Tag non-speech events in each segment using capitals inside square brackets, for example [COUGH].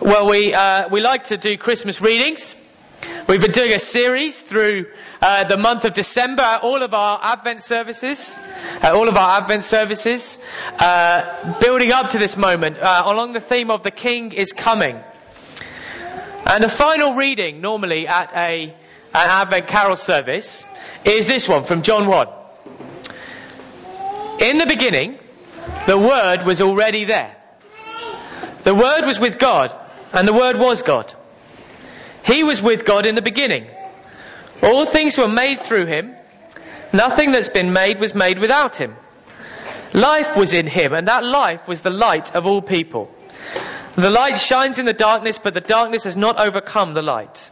Well, we, uh, we like to do Christmas readings. We've been doing a series through uh, the month of December, all of our Advent services, uh, all of our Advent services, building up to this moment uh, along the theme of the King is coming. And the final reading, normally at a, an Advent carol service, is this one from John 1. In the beginning, the Word was already there. The Word was with God, and the Word was God. He was with God in the beginning. All things were made through him. Nothing that's been made was made without him. Life was in him, and that life was the light of all people. The light shines in the darkness, but the darkness has not overcome the light.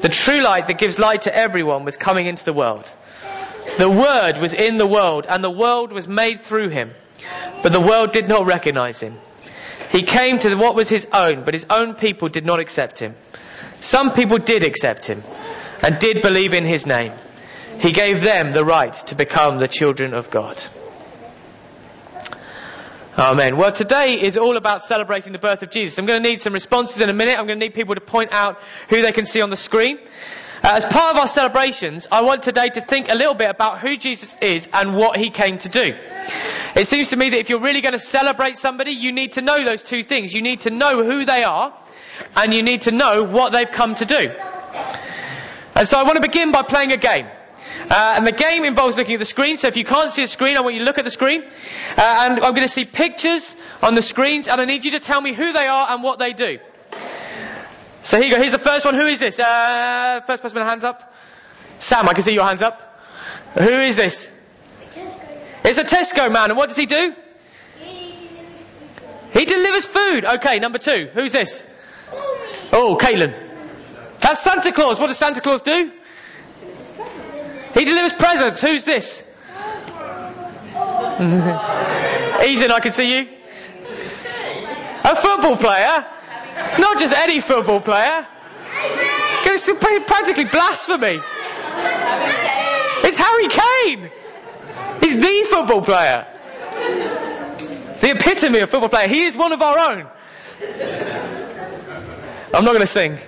The true light that gives light to everyone was coming into the world. The Word was in the world, and the world was made through him, but the world did not recognize him. He came to what was his own, but his own people did not accept him. Some people did accept him and did believe in his name. He gave them the right to become the children of God. Amen. Well, today is all about celebrating the birth of Jesus. I'm going to need some responses in a minute. I'm going to need people to point out who they can see on the screen. Uh, as part of our celebrations, I want today to think a little bit about who Jesus is and what he came to do. It seems to me that if you're really going to celebrate somebody, you need to know those two things. You need to know who they are, and you need to know what they've come to do. And so I want to begin by playing a game. Uh, and the game involves looking at the screen. So if you can't see a screen, I want you to look at the screen. Uh, and I'm going to see pictures on the screens, and I need you to tell me who they are and what they do. So here you go. Here's the first one. Who is this? Uh, first person with hands up. Sam, I can see your hands up. Who is this? It's a Tesco man. And what does he do? He delivers food. Okay, number two. Who's this? Oh, Caitlin. That's Santa Claus. What does Santa Claus do? He delivers presents. Who's this? [LAUGHS] Ethan, I can see you. A football player? Not just any football player. It's practically blasphemy. It's Harry Kane. He's the football player. The epitome of football player. He is one of our own. I'm not going to sing.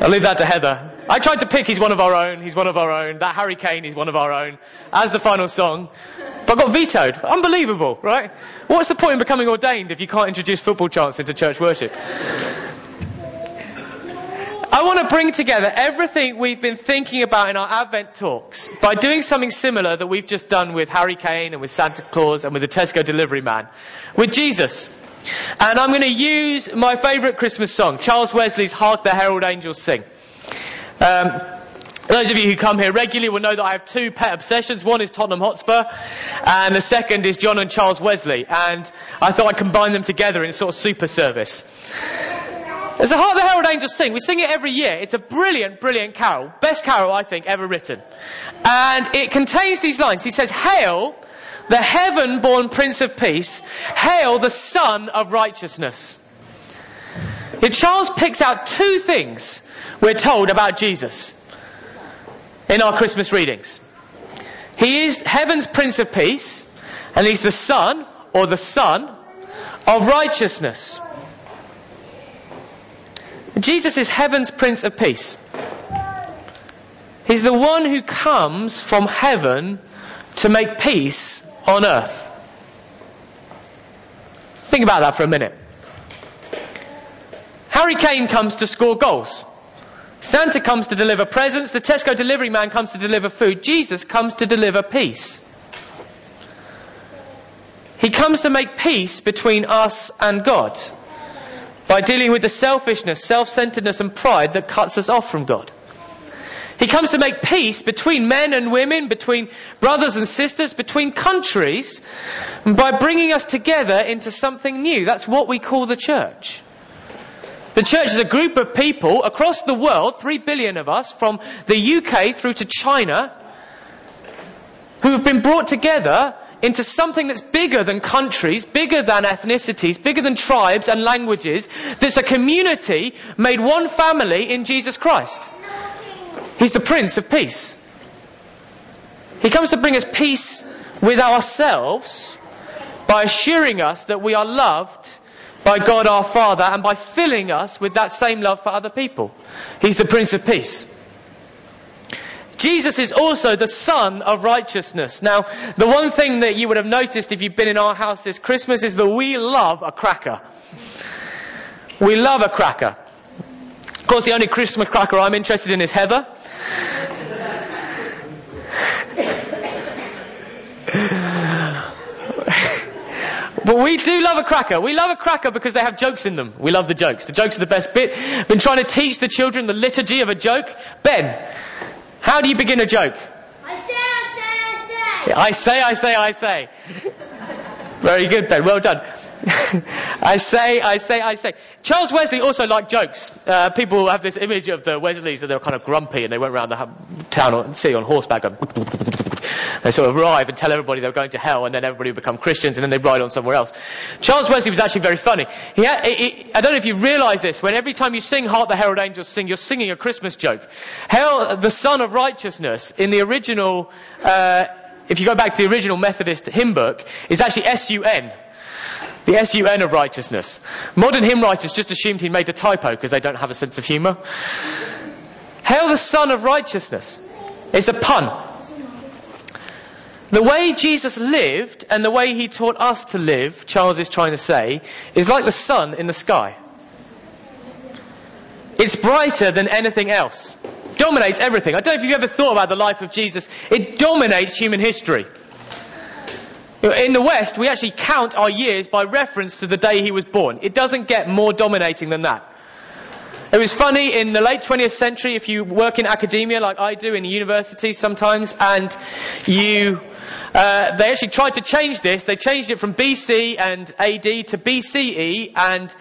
I'll leave that to Heather. I tried to pick He's one of our own, He's one of our own. That Harry Kane is one of our own as the final song. But got vetoed. Unbelievable, right? What's the point in becoming ordained if you can't introduce football chants into church worship? I want to bring together everything we've been thinking about in our Advent talks by doing something similar that we've just done with Harry Kane and with Santa Claus and with the Tesco delivery man. With Jesus. And I'm going to use my favourite Christmas song, Charles Wesley's Hark the Herald Angels Sing. Um, those of you who come here regularly will know that I have two pet obsessions. One is Tottenham Hotspur, and the second is John and Charles Wesley. And I thought I'd combine them together in sort of super service. It's a Hark the Herald Angels Sing. We sing it every year. It's a brilliant, brilliant carol. Best carol, I think, ever written. And it contains these lines. He says, Hail, the heaven born Prince of Peace. Hail, the Son of Righteousness. Yet Charles picks out two things we're told about Jesus in our Christmas readings. He is heaven's Prince of Peace, and he's the Son, or the Son, of righteousness. Jesus is heaven's Prince of Peace. He's the one who comes from heaven to make peace on earth. Think about that for a minute. Harry Kane comes to score goals. Santa comes to deliver presents. The Tesco delivery man comes to deliver food. Jesus comes to deliver peace. He comes to make peace between us and God by dealing with the selfishness, self-centeredness and pride that cuts us off from God. He comes to make peace between men and women, between brothers and sisters, between countries, by bringing us together into something new. That's what we call the church. The church is a group of people across the world, three billion of us, from the UK through to China, who have been brought together into something that's bigger than countries, bigger than ethnicities, bigger than tribes and languages, that's a community made one family in Jesus Christ. He's the Prince of Peace. He comes to bring us peace with ourselves by assuring us that we are loved by God our Father and by filling us with that same love for other people. He's the Prince of Peace. Jesus is also the Son of righteousness. Now, the one thing that you would have noticed if you've been in our house this Christmas is that we love a cracker. We love a cracker. Of course, the only Christmas cracker I'm interested in is Heather. But we do love a cracker. We love a cracker because they have jokes in them. We love the jokes. The jokes are the best bit. I've Been trying to teach the children the liturgy of a joke. Ben, how do you begin a joke? I say, I say, I say. I say, I say, I say. Very good, Ben. Well done. [LAUGHS] I say, I say, I say. Charles Wesley also liked jokes. Uh, people have this image of the Wesleys that they were kind of grumpy and they went around the town or city on horseback and [LAUGHS] they sort of arrive and tell everybody they're going to hell and then everybody become Christians and then they ride on somewhere else. Charles Wesley was actually very funny. He had, he, I don't know if you realise this, when every time you sing Hark the Herald Angels Sing, you're singing a Christmas joke. Hell, the Son of Righteousness, in the original, uh, if you go back to the original Methodist hymn book, is actually S-U-N. The S-U-N of righteousness. Modern hymn writers just assumed he made a typo because they don't have a sense of humour. Hail the Son of Righteousness. It's a pun. The way Jesus lived and the way he taught us to live, Charles is trying to say, is like the sun in the sky. It's brighter than anything else. Dominates everything. I don't know if you've ever thought about the life of Jesus. It dominates human history. In the West, we actually count our years by reference to the day he was born. It doesn't get more dominating than that. It was funny in the late 20th century, if you work in academia like I do in universities sometimes, and you, uh, they actually tried to change this. They changed it from BC and AD to BCE and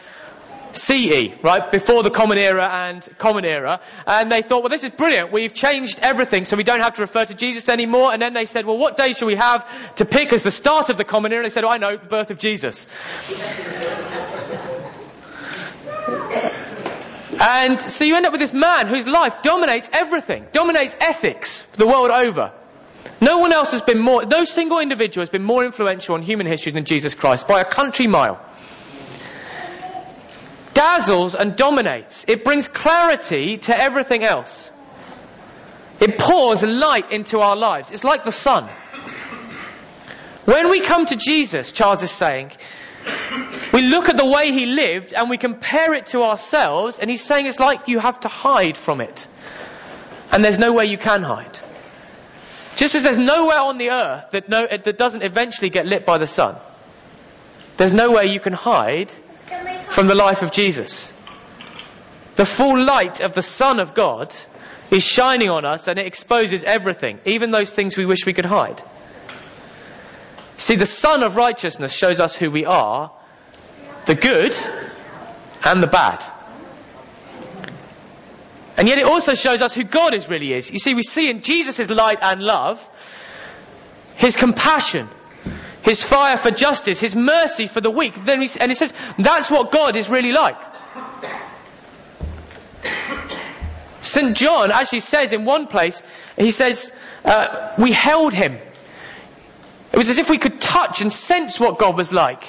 CE, right? Before the Common Era and Common Era. And they thought, well, this is brilliant. We've changed everything so we don't have to refer to Jesus anymore. And then they said, well, what day should we have to pick as the start of the Common Era? And they said, oh, I know, the birth of Jesus. And so you end up with this man whose life dominates everything, dominates ethics the world over. No one else has been more, no single individual has been more influential on human history than Jesus Christ by a country mile. Dazzles and dominates. It brings clarity to everything else. It pours light into our lives. It's like the sun. When we come to Jesus, Charles is saying, we look at the way he lived and we compare it to ourselves, and he's saying it's like you have to hide from it. And there's no way you can hide. Just as there's nowhere on the earth that, no, that doesn't eventually get lit by the sun, there's no way you can hide from the life of Jesus. The full light of the Son of God is shining on us and it exposes everything, even those things we wish we could hide. See, the Son of Righteousness shows us who we are, the good and the bad. And yet it also shows us who God is really is. You see, we see in Jesus' light and love, His compassion, His fire for justice, His mercy for the weak. Then we, and he says, that's what God is really like. St. John actually says in one place, he says, uh, we held Him. It was as if we could touch and sense what God was like.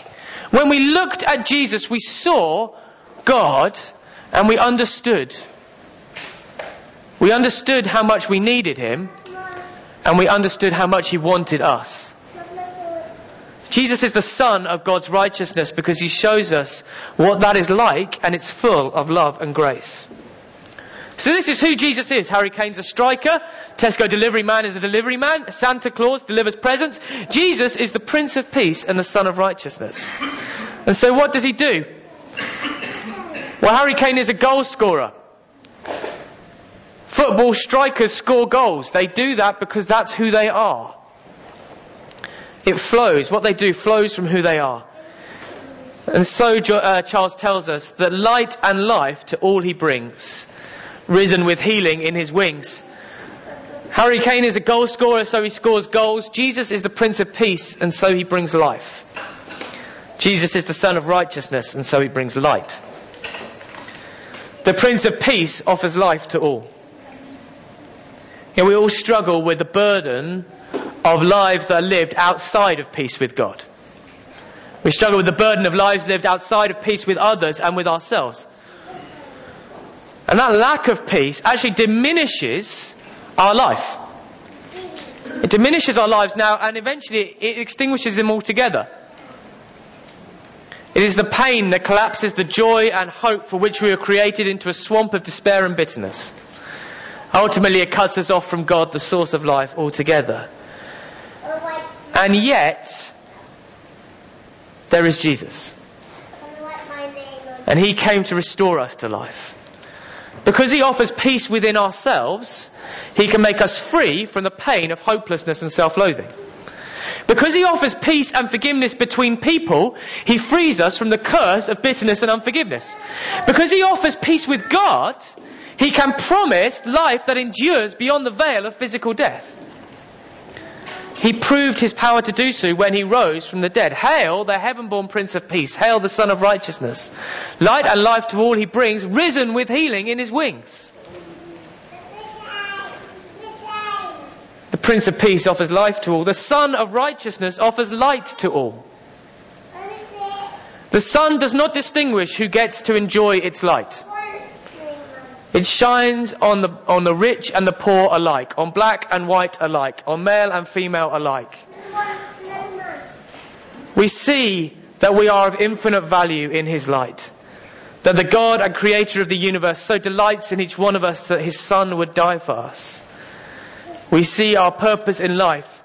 When we looked at Jesus, we saw God and we understood. We understood how much we needed Him and we understood how much He wanted us. Jesus is the Son of God's righteousness because He shows us what that is like and it's full of love and grace. So this is who Jesus is. Harry Kane's a striker. Tesco delivery man is a delivery man. Santa Claus delivers presents. Jesus is the Prince of Peace and the Son of Righteousness. And so what does he do? Well, Harry Kane is a goal scorer. Football strikers score goals. They do that because that's who they are. It flows. What they do flows from who they are. And so uh, Charles tells us that light and life to all he brings risen with healing in his wings. Harry Kane is a goal scorer, so he scores goals. Jesus is the Prince of Peace, and so he brings life. Jesus is the Son of Righteousness, and so he brings light. The Prince of Peace offers life to all. You we all struggle with the burden of lives that are lived outside of peace with God. We struggle with the burden of lives lived outside of peace with others and with ourselves. And that lack of peace actually diminishes our life. It diminishes our lives now and eventually it extinguishes them altogether. It is the pain that collapses the joy and hope for which we were created into a swamp of despair and bitterness. Ultimately, it cuts us off from God, the source of life, altogether. And yet, there is Jesus. And He came to restore us to life. Because He offers peace within ourselves, He can make us free from the pain of hopelessness and self-loathing. Because He offers peace and forgiveness between people, He frees us from the curse of bitterness and unforgiveness. Because He offers peace with God, He can promise life that endures beyond the veil of physical death. He proved his power to do so when he rose from the dead. Hail the heaven-born Prince of Peace. Hail the Son of Righteousness. Light and life to all he brings, risen with healing in his wings. The Prince of Peace offers life to all. The Son of Righteousness offers light to all. The sun does not distinguish who gets to enjoy its light. It shines on the, on the rich and the poor alike, on black and white alike, on male and female alike. We see that we are of infinite value in His light. That the God and Creator of the universe so delights in each one of us that His Son would die for us. We see our purpose in life.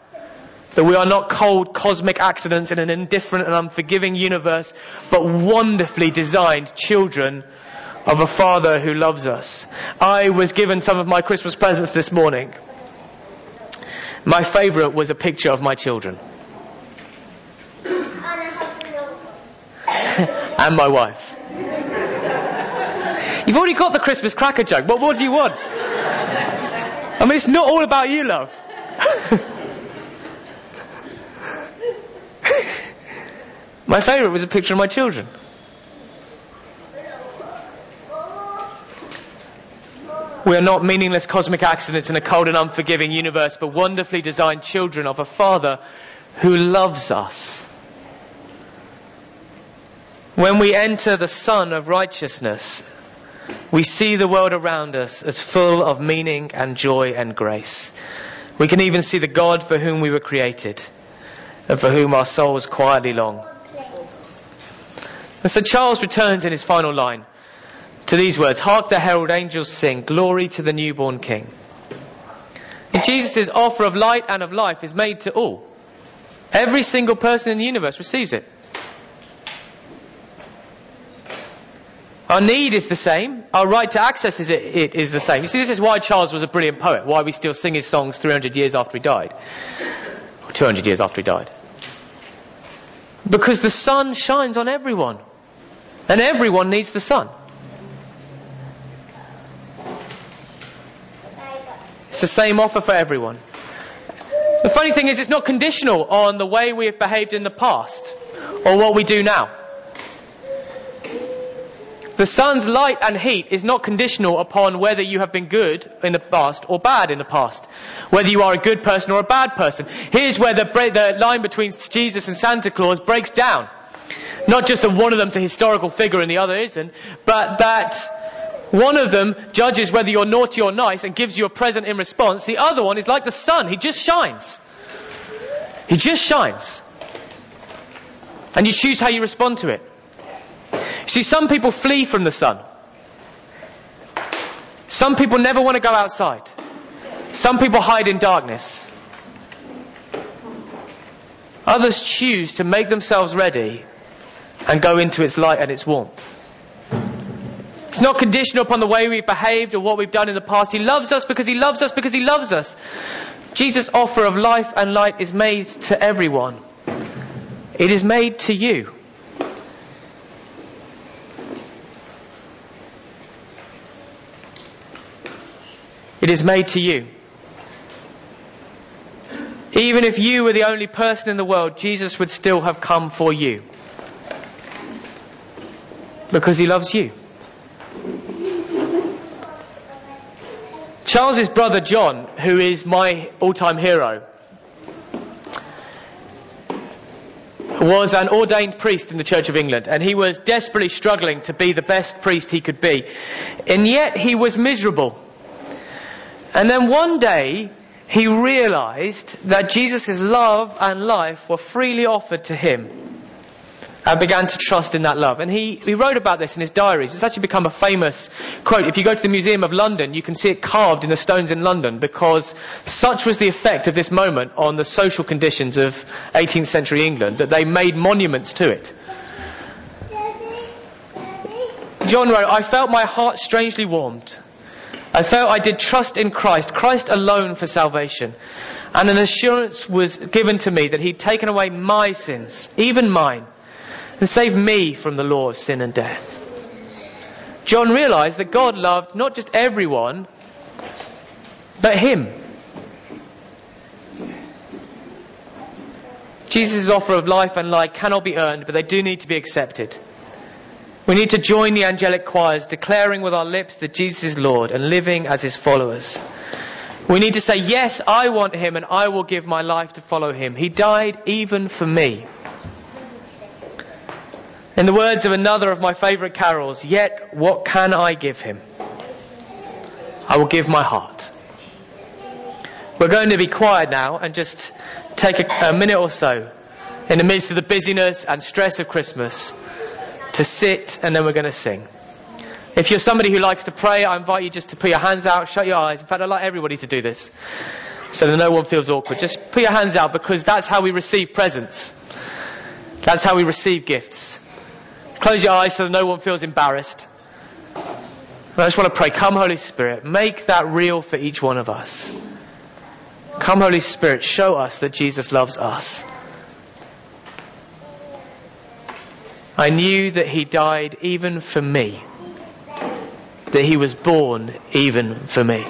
That we are not cold cosmic accidents in an indifferent and unforgiving universe, but wonderfully designed children of a father who loves us. I was given some of my Christmas presents this morning. My favourite was a picture of my children. [LAUGHS] and my wife. You've already got the Christmas cracker joke. What more do you want? I mean, it's not all about you, love. [LAUGHS] my favourite was a picture of my children. We are not meaningless cosmic accidents in a cold and unforgiving universe, but wonderfully designed children of a Father who loves us. When we enter the Son of righteousness, we see the world around us as full of meaning and joy and grace. We can even see the God for whom we were created and for whom our souls quietly long. And so Charles returns in his final line to these words, Hark the herald angels sing, glory to the newborn king. Jesus' offer of light and of life is made to all. Every single person in the universe receives it. Our need is the same. Our right to access is, it is the same. You see, this is why Charles was a brilliant poet, why we still sing his songs 300 years after he died. Or 200 years after he died. Because the sun shines on everyone. And everyone needs the sun. It's the same offer for everyone. The funny thing is, it's not conditional on the way we have behaved in the past or what we do now. The sun's light and heat is not conditional upon whether you have been good in the past or bad in the past. Whether you are a good person or a bad person. Here's where the, the line between Jesus and Santa Claus breaks down. Not just that one of them's a historical figure and the other isn't, but that one of them judges whether you're naughty or nice and gives you a present in response. The other one is like the sun. He just shines. He just shines. And you choose how you respond to it. See, some people flee from the sun. Some people never want to go outside. Some people hide in darkness. Others choose to make themselves ready and go into its light and its warmth. It's not conditional upon the way we've behaved or what we've done in the past. He loves us because He loves us because He loves us. Jesus' offer of life and light is made to everyone. It is made to you. It is made to you. Even if you were the only person in the world, Jesus would still have come for you. Because he loves you. Charles's brother John, who is my all-time hero, was an ordained priest in the Church of England, and he was desperately struggling to be the best priest he could be. And yet he was miserable. And then one day, he realized that Jesus' love and life were freely offered to him and began to trust in that love. And he, he wrote about this in his diaries. It's actually become a famous quote. If you go to the Museum of London, you can see it carved in the stones in London because such was the effect of this moment on the social conditions of 18th century England that they made monuments to it. John wrote, I felt my heart strangely warmed. I felt I did trust in Christ, Christ alone for salvation. And an assurance was given to me that He'd taken away my sins, even mine, and save me from the law of sin and death. John realized that God loved not just everyone, but him. Jesus' offer of life and light cannot be earned, but they do need to be accepted. We need to join the angelic choirs, declaring with our lips that Jesus is Lord and living as his followers. We need to say, Yes, I want him and I will give my life to follow him. He died even for me. In the words of another of my favourite carols, yet what can I give him? I will give my heart. We're going to be quiet now and just take a, a minute or so in the midst of the busyness and stress of Christmas to sit and then we're going to sing. If you're somebody who likes to pray, I invite you just to put your hands out, shut your eyes. In fact, I'd like everybody to do this so that no one feels awkward. Just put your hands out because that's how we receive presents. That's how we receive gifts. Close your eyes so that no one feels embarrassed. I just want to pray, come Holy Spirit, make that real for each one of us. Come Holy Spirit, show us that Jesus loves us. I knew that He died even for me, that He was born even for me.